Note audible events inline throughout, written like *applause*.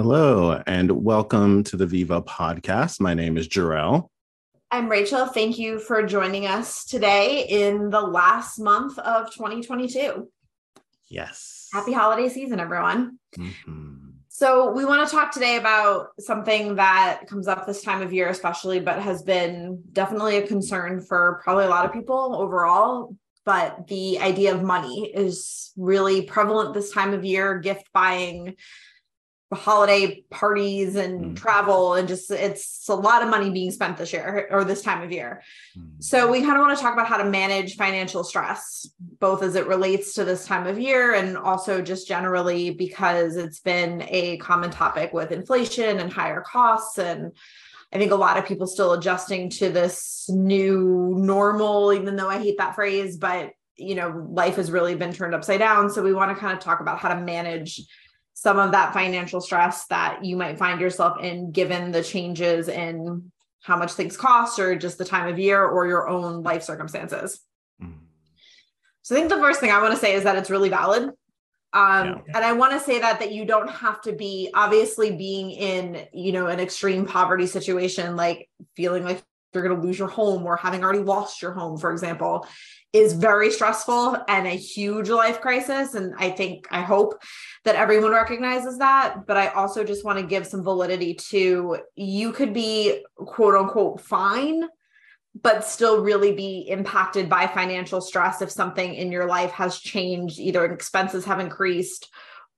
Hello, and welcome to the Viva podcast. My name is Jarrell. I'm Rachel. Thank you for joining us today in the last month of 2022. Yes. Happy holiday season, everyone. Mm-hmm. So, we want to talk today about something that comes up this time of year, especially, but has been definitely a concern for probably a lot of people overall. But the idea of money is really prevalent this time of year, gift buying holiday parties and mm. travel and just it's a lot of money being spent this year or this time of year. Mm. So we kind of want to talk about how to manage financial stress both as it relates to this time of year and also just generally because it's been a common topic with inflation and higher costs and I think a lot of people still adjusting to this new normal even though I hate that phrase but you know life has really been turned upside down so we want to kind of talk about how to manage some of that financial stress that you might find yourself in given the changes in how much things cost or just the time of year or your own life circumstances. Mm. So I think the first thing I want to say is that it's really valid. Um, yeah. and I want to say that that you don't have to be obviously being in, you know, an extreme poverty situation, like feeling like you're going to lose your home or having already lost your home, for example, is very stressful and a huge life crisis. And I think, I hope that everyone recognizes that. But I also just want to give some validity to you could be quote unquote fine, but still really be impacted by financial stress if something in your life has changed, either expenses have increased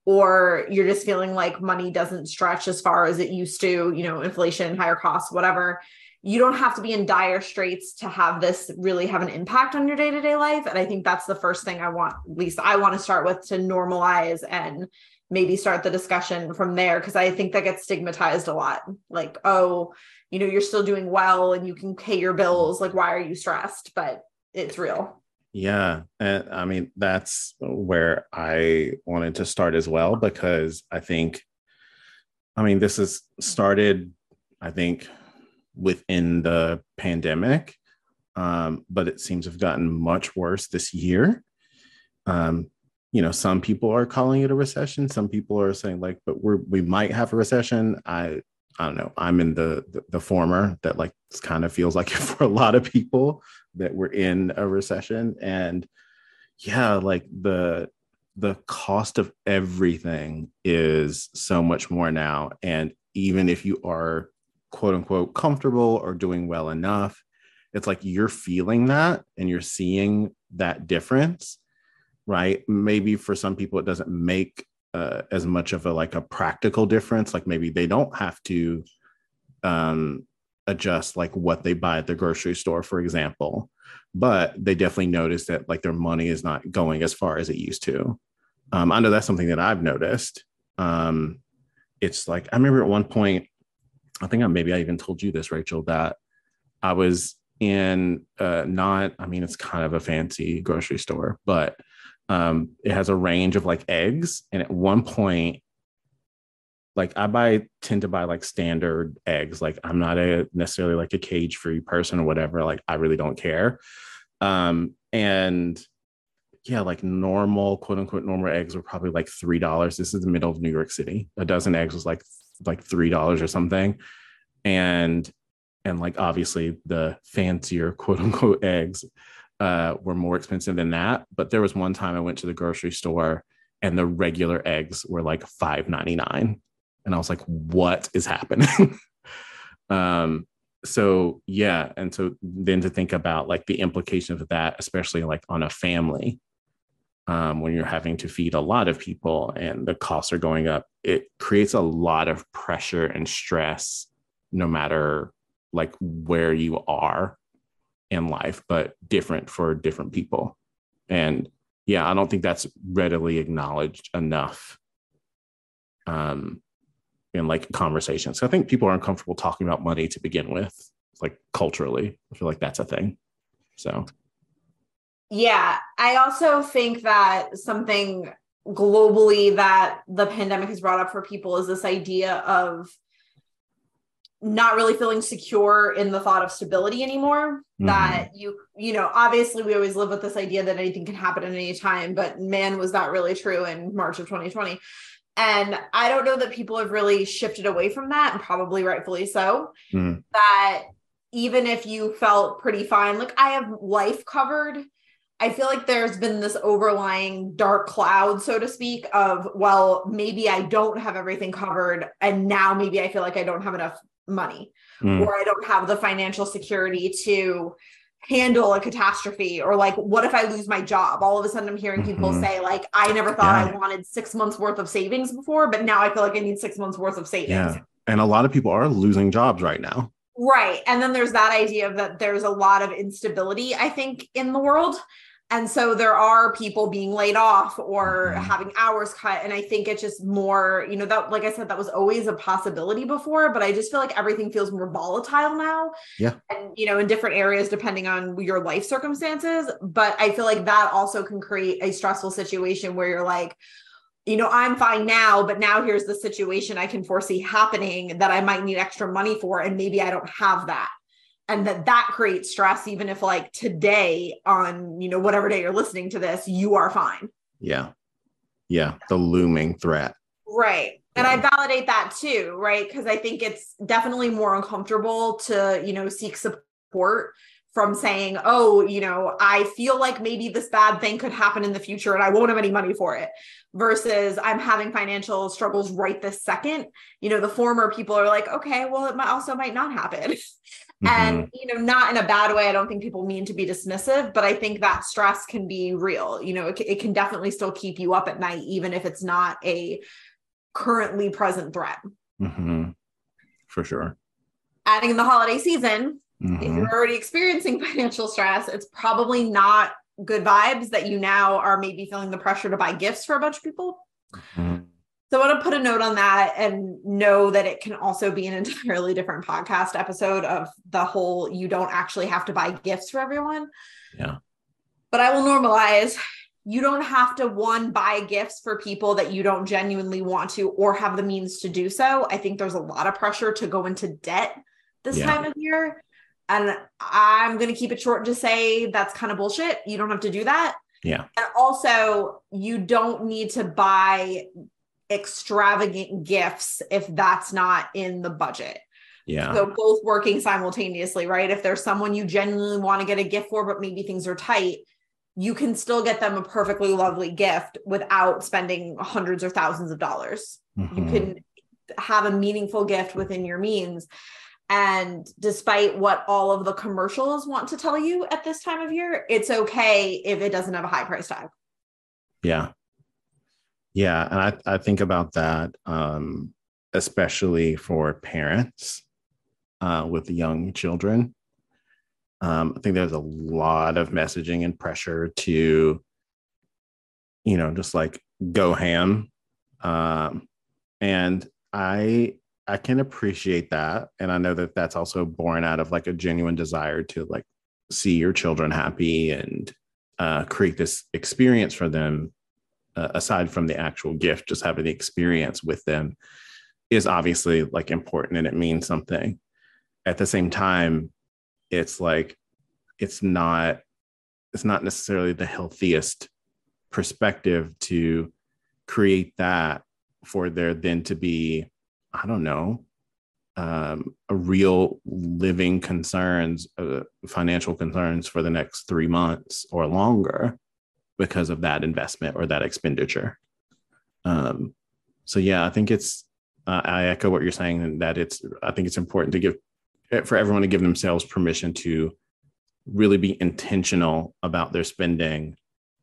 or you're just feeling like money doesn't stretch as far as it used to, you know, inflation, higher costs, whatever you don't have to be in dire straits to have this really have an impact on your day-to-day life. And i think that's the first thing i want at least i want to start with to normalize and maybe start the discussion from there. Because i think that gets stigmatized a lot. Like oh you know you're still doing well and you can pay your bills. Like why are you stressed? But it's real. Yeah. And i mean that's where i wanted to start as well because i think i mean this has started i think within the pandemic, um, but it seems to have gotten much worse this year. Um, you know, some people are calling it a recession. Some people are saying like, but we're we might have a recession. I I don't know. I'm in the the, the former that like kind of feels like *laughs* for a lot of people that we're in a recession, and yeah, like the the cost of everything is so much more now, and even if you are quote unquote comfortable or doing well enough it's like you're feeling that and you're seeing that difference right? Maybe for some people it doesn't make uh, as much of a like a practical difference. Like maybe they don't have to um, adjust like what they buy at the grocery store for example but they definitely notice that like their money is not going as far as it used to. Um, i know that's something that i've noticed. Um, it's like i remember at one point I think I, maybe I even told you this, Rachel, that I was in uh, not, I mean, it's kind of a fancy grocery store, but um, it has a range of like eggs. And at one point, like I buy tend to buy like standard eggs. Like I'm not a necessarily like a cage free person or whatever. Like I really don't care. Um, and yeah, like normal quote unquote normal eggs were probably like three dollars. This is the middle of New York City. A dozen eggs was like like three dollars or something. And and like obviously the fancier quote unquote *laughs* eggs uh, were more expensive than that. But there was one time i went to the grocery store and the regular eggs were like 5.99 and i was like what is happening? *laughs* Um so yeah. And so then to think about like the implications of that especially like on a family um, when you're having to feed a lot of people and the costs are going up, it creates a lot of pressure and stress, no matter like where you are in life, but different for different people. And yeah, I don't think that's readily acknowledged enough um, in like conversations. I think people are uncomfortable talking about money to begin with, like culturally. I feel like that's a thing. So yeah, I also think that something globally that the pandemic has brought up for people is this idea of not really feeling secure in the thought of stability anymore mm-hmm. that you you know obviously we always live with this idea that anything can happen at any time but man was that really true in march of 2020 And I don't know that people have really shifted away from that, and probably rightfully so. Mm. That even if you felt pretty fine, like I have life covered, I feel like there's been this overlying dark cloud, so to speak, of, well, maybe I don't have everything covered. And now maybe I feel like I don't have enough money Mm. or I don't have the financial security to handle a catastrophe or like what if i lose my job all of a sudden i'm hearing people Mhm. say like i never thought Yeah. i wanted six months worth of savings before but now i feel like i need six months worth of savings Yeah. And a lot of people are losing jobs right now. Right. And then there's that idea of that there's a lot of instability, I think, in the world. And so there are people being laid off or Mhm. having hours cut. And I think it's just more, you know, that, like I said, that was always a possibility before, but I just feel like everything feels more volatile now. Yeah. And, you know, in different areas, depending on your life circumstances. But I feel like that also can create a stressful situation where you're like, you know, I'm fine now, but now here's the situation I can foresee happening that I might need extra money for, and maybe I don't have that. And that that creates stress, even if like today on, you know, whatever day you're listening to this, you are fine. Yeah. Yeah. The looming threat. Right. And I validate that too, right? Because I think it's definitely more uncomfortable to, you know, seek support from saying, oh, you know, I feel like maybe this bad thing could happen in the future and I won't have any money for it versus I'm having financial struggles right this second. You know, the former people are like, okay, well, it might also might not happen. *laughs* Mhm. And, you know, not in a bad way. I don't think people mean to be dismissive, but I think that stress can be real. You know, it, it can definitely still keep you up at night, even if it's not a currently present threat. Mhm. For sure. Adding in the holiday season, if Mhm. you're already experiencing *laughs* financial stress, it's probably not good vibes that you now are maybe feeling the pressure to buy gifts for a bunch of people. Mhm. So I want to put a note on that and know that it can also be an *laughs* entirely different podcast episode of the whole you don't actually have to buy gifts for everyone. Yeah. But I will normalize you don't have to one buy gifts for people that you don't genuinely want to or have the means to do so. I think there's a lot of pressure to go into debt this Yeah. time of year. And I'm going to keep it short and just say that's kind of bullshit. You don't have to do that. Yeah. And also, you don't need to buy extravagant gifts if that's not in the budget. Yeah. So both working simultaneously, right? If there's someone you genuinely want to get a gift for, but maybe things are tight, you can still get them a perfectly lovely gift without spending hundreds or thousands of dollars. You Mhm. can have a meaningful gift within your means. And despite what all of the commercials want to tell you at this time of year, it's okay if it doesn't have a high price tag. Yeah. Yeah. And I, I think about that, um, especially for parents uh, with young children. Um, I think there's a lot of messaging and pressure to, you know, just like go ham. Um, and I, I can appreciate that. And I know that that's also born out of like a genuine desire to like see your children happy and uh, create this experience for them uh, aside from the actual gift, just having the experience with them is obviously like important and it means something. At the same time, it's like it's not it's not necessarily the healthiest perspective to create that for there then to be I don't know um, a real living concerns, uh, financial concerns for the next three months or longer because of that investment or that expenditure. Um, so yeah, I think it's uh, I echo what you're saying that it's I think it's important to give for everyone to give themselves permission to really be intentional about their spending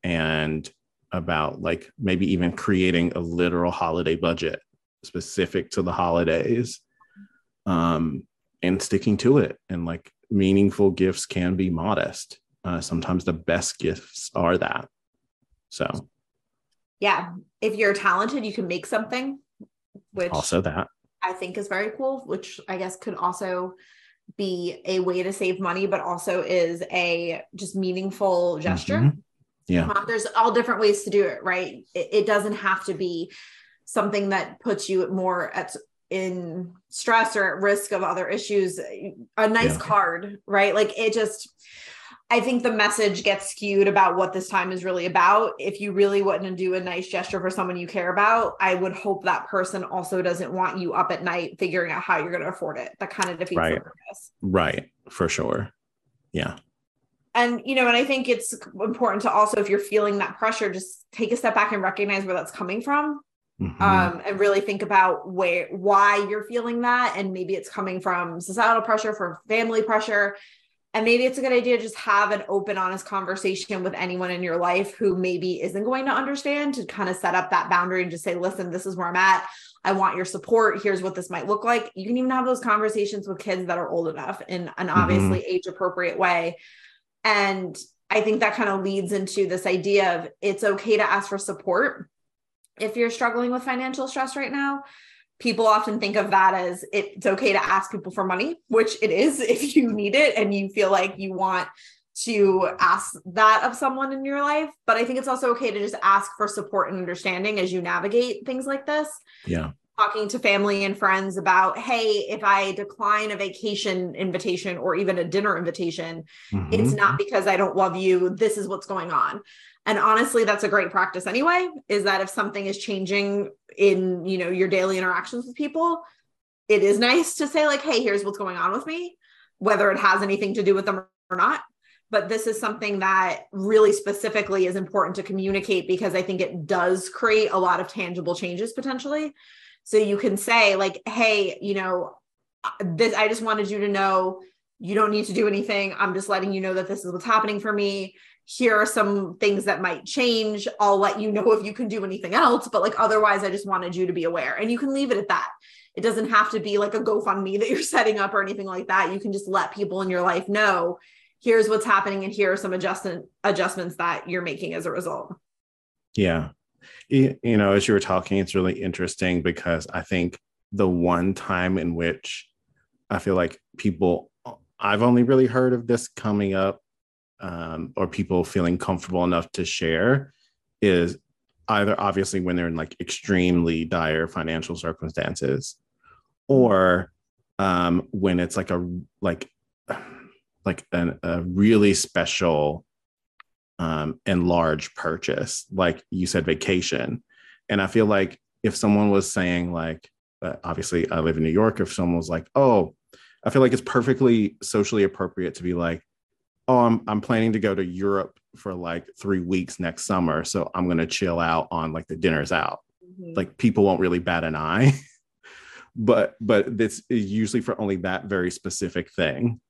and about like maybe even creating a literal holiday budget specific to the holidays um, and sticking to it. And like meaningful gifts can be modest. Uh, sometimes the best gifts are that so Yeah. If you're talented, you can make something, which also that I think is very cool, which I guess could also be a way to save money, but also is a just meaningful gesture. Mhm. yeah Um, there's all different ways to do it, right? It, it doesn't have to be something that puts you more at in stress or at risk of other issues. A nice Yeah. card, right? Like it just I think the message gets skewed about what this time is really about. If you really want to do a nice gesture for someone you care about, I would hope that person also doesn't want you up at night figuring out how you're going to afford it. That kind of defeats right. the purpose. Right, for sure. Yeah. And you know, and I think it's important to also, if you're feeling that pressure, just take a step back and recognize where that's coming from. Mm-hmm. Um, and really think about where why you're feeling that and maybe it's coming from societal pressure from family pressure and maybe it's a good idea to just have an open, honest conversation with anyone in your life who maybe isn't going to understand to kind of set up that boundary and just say, listen, this is where I'm at. I want your support. Here's what this might look like. You can even have those conversations with kids that are old enough in an mm-hmm. obviously mm-hmm. age appropriate way. And I think that kind of leads into this idea of it's okay to ask for support if you're struggling with financial stress right now people often think of that as it's okay to ask people for money, which it is *laughs* if you need it and you feel like you want to ask that of someone in your life. But I think it's also okay to just ask for support and understanding as you navigate things like this. Yeah. Talking to family and friends about, hey, if I decline a vacation invitation or even a dinner invitation, mm-hmm. it's not because I don't love you. This is what's going on and honestly that's a great practice anyway is that if something is changing in you know your daily interactions with people it is nice to say like hey here's what's going on with me whether it has anything to do with them or not. But this is something that really specifically is important to communicate because i think it does create a lot of tangible changes potentially. So you can say like hey you know this i just wanted you to know you don't need to do anything. I'm just letting you know that this is what's happening for me here are some things that might change. I'll let you know if you can do anything else. But like otherwise, I just wanted you to be aware. And you can leave it at that. It doesn't have to be like a GoFundMe that you're *laughs* setting up or anything like that. You can just let people in your life know here's what's happening and here are some adjustment adjustments that you're making as a result. Yeah. You know, as you were talking, it's really interesting because I think the one time in which I feel like people I've only really heard of this coming up um, or people feeling comfortable enough to share is either obviously when they're in like extremely dire financial circumstances or um, when it's like a like *sighs* like an, a really special um, and large purchase like you said vacation. And i feel like if someone was saying like uh, obviously i live in new york if someone was like oh i feel like it's perfectly socially appropriate to be like oh, I'm I'm planning to go to Europe for like three weeks next summer, so I'm gonna chill out on like the dinners out. Mm-hmm. Like people won't really bat an eye, *laughs* but but this is usually for only that very specific thing,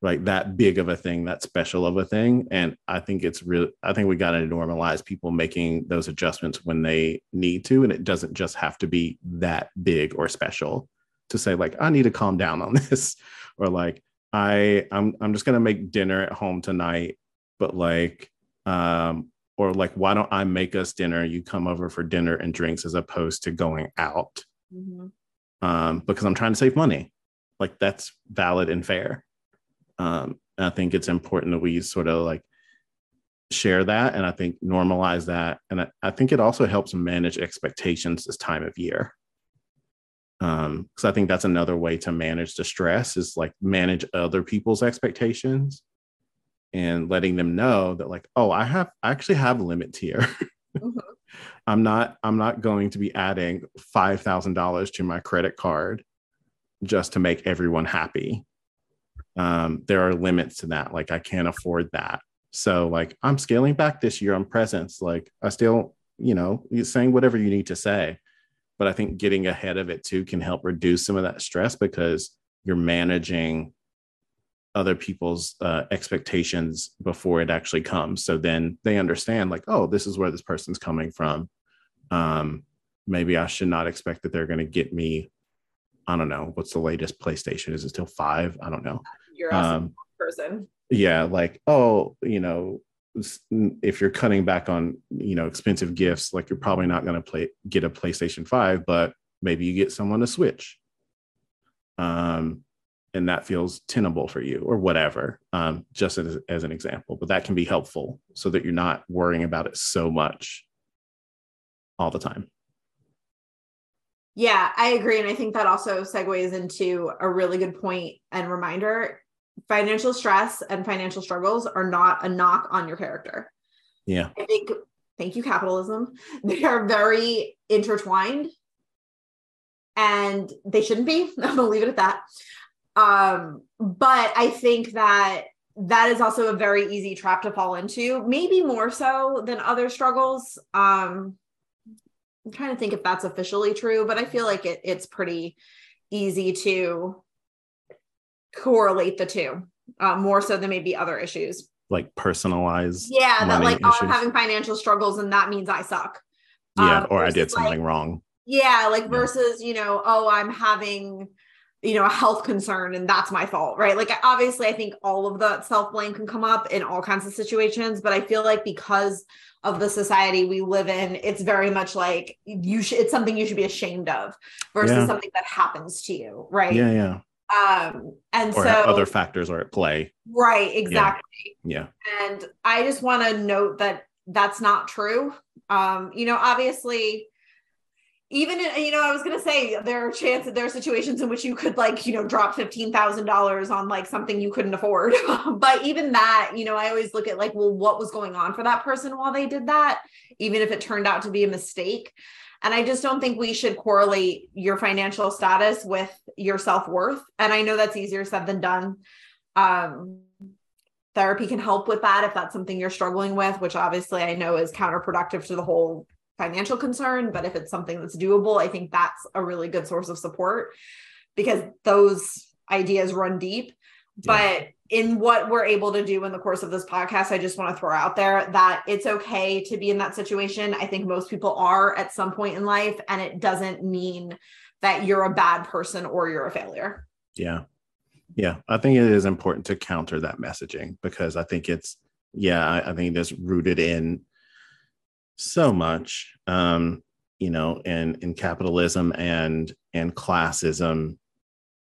right? That big of a thing, that special of a thing, and I think it's real. I think we got to normalize people making those adjustments when they need to, and it doesn't just have to be that big or special to say like I need to calm down on *laughs* this, or like I I'm I'm just gonna make dinner at home tonight, but like um or like why don't I make us dinner? You come over for dinner and drinks as opposed to going out. Mm-hmm. Um, because I'm trying to save money. Like that's valid and fair. Um, and I think it's important that we sort of like share that and I think normalize that. And I, I think it also helps manage expectations this time of year um because i think that's another way to manage the stress is like manage other people's expectations and letting them know that like oh i have I actually have limits here. Mm-hmm. *laughs* i'm not i'm not going to be adding $5000 to my credit card just to make everyone happy. Um there are limits to that like i can't afford that. So like i'm scaling back this year on presents like i still you know saying whatever you need to say but I think getting ahead of it too can help reduce some of that stress because you're managing other people's uh, expectations before it actually comes. So then they understand, like, oh, this is where this person's coming from. Um, maybe I should not expect that they're going to get me. I don't know what's the latest PlayStation. Is it still five? I don't know. You're um, person. Yeah, like oh, you know, if you're cutting back on you know expensive gifts like you're probably not going to play get a playstation 5 but maybe you get someone to switch. Um and that feels tenable for you or whatever um just as, as an example but that can be helpful so that you're not worrying about it so much all the time. Yeah i agree and i think that also segues into a really good point and reminder financial stress and financial struggles are not a knock on your character. Yeah. I think, thank you, capitalism. *laughs* They are very intertwined and they shouldn't be. *laughs* I'm going to leave it at that. Um, but I think that that is also a very easy trap to fall into, maybe more so than other struggles. Um, I'm trying to think if that's officially true, but I feel like it, it's pretty easy to correlate the two uh, more so than maybe other issues. Like personalized. Yeah, that like oh, I'm having financial struggles and that means I suck. Yeah, um, or I did something like, wrong. Yeah, like versus, you know, oh, I'm having you know a health concern and that's my fault right like obviously i think all of the self blame can come up in all kinds of situations but i feel like because of the society we live in it's very much like you should it's something you should be ashamed of versus yeah. something that happens to you right yeah yeah um and or so other factors are at play. Right exactly. Yeah, yeah. and i just want to note that that's not true. Um you know obviously even in, you know i was going to say there are chances there are situations in which you could like you know drop $15000 on like something you couldn't afford. *laughs* But even that you know i always look at like well what was going on for that person while they did that even if it turned out to be a mistake and i just don't think we should correlate your financial status with your self-worth and i know that's easier said than done um therapy can help with that if that's something you're struggling with which obviously i know is counterproductive to the whole financial concern, but if it's something that's doable, I think that's a really good source of support because those ideas run deep. Yeah. But in what we're able to do in the course of this podcast, I just want to throw out there that it's okay to be in that situation. I think most people are at some point in life, and it doesn't mean that you're a bad person or you're a failure. Yeah. Yeah. I think it is important to counter that messaging because I think it's, yeah, I, I think it's rooted in so much um you know in in capitalism and and classism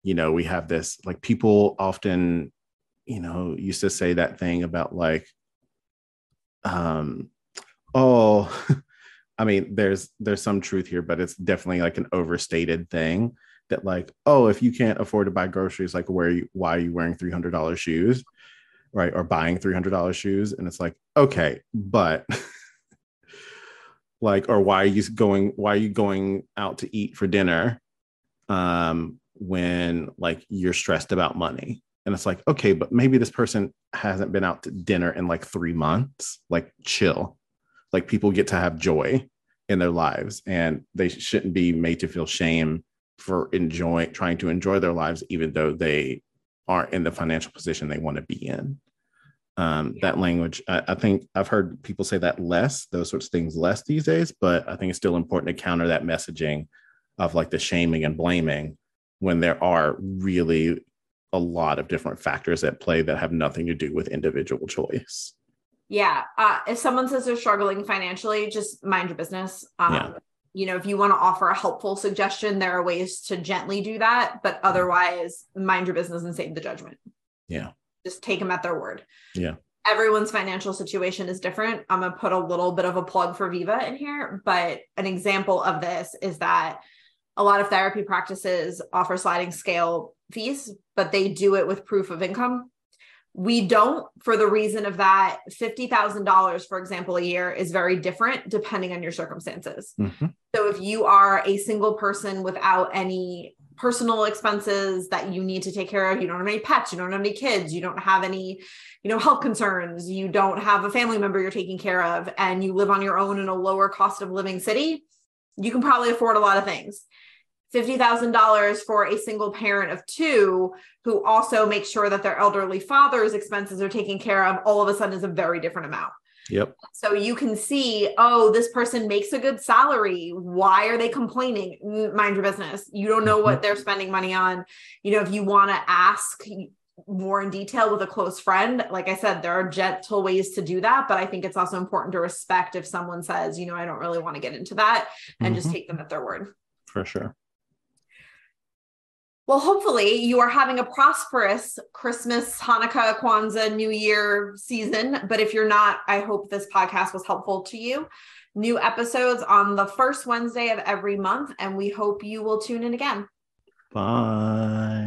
you know we have this like people often you know used to say that thing about like um oh *laughs* i mean there's there's some truth here but it's definitely like an overstated thing that like oh if you can't afford to buy groceries like where you why are you wearing $300 shoes? Right or buying $300 shoes and it's like okay but *laughs* like or why are you going why are you going out to eat for dinner um when like you're stressed about money and it's like okay but maybe this person hasn't been out to dinner in like 3 months. Like chill. Like people get to have joy in their lives and they shouldn't be made to feel shame for enjoying trying to enjoy their lives even though they aren't in the financial position they want to be in. Um, that language. I, I, think I've heard people say that less, those sorts of things less these days, but I think it's still important to counter that messaging of like the shaming and blaming when there are really a lot of different factors at play that have nothing to do with individual choice. Yeah. Uh, if someone says they're struggling financially, just mind your business. Um, yeah. You know, if you want to offer a helpful suggestion, there are ways to gently do that, but otherwise, mind your business and save the judgment. Yeah just take them at their word. Yeah. Everyone's financial situation is different. I'm going to put a little bit of a plug for Viva in here, but an example of this is that a lot of therapy practices offer sliding scale fees, but they do it with proof of income. We don't for the reason of that $50,000, for example, a year is very different depending on your circumstances. Mm-hmm. So if you are a single person without any personal expenses that you need to take care of. You don't have any pets, you don't have any kids, you don't have any, you know, health concerns, you don't have a family member you're taking care of, and you live on your own in a lower cost of living city, you can probably afford a lot of things. $50,000 for a single parent of two who also makes sure that their elderly father's expenses are taken care of, all of a sudden is a very different amount. Yep. So you can see, oh, this person makes a good salary. Why are they complaining? Mind your business. You don't know what mm-hmm. they're spending money on. You know, if you want to ask more in detail with a close friend, like I said, there are gentle ways to do that. But I think it's also important to respect if someone says, you know, I don't really want to get into that and mm-hmm. just take them at their word. For sure. Well, hopefully you are having a prosperous Christmas, Hanukkah, Kwanzaa, New Year season. But if you're not, I hope this podcast was helpful to you. New episodes on the first Wednesday of every month, and we hope you will tune in again. Bye.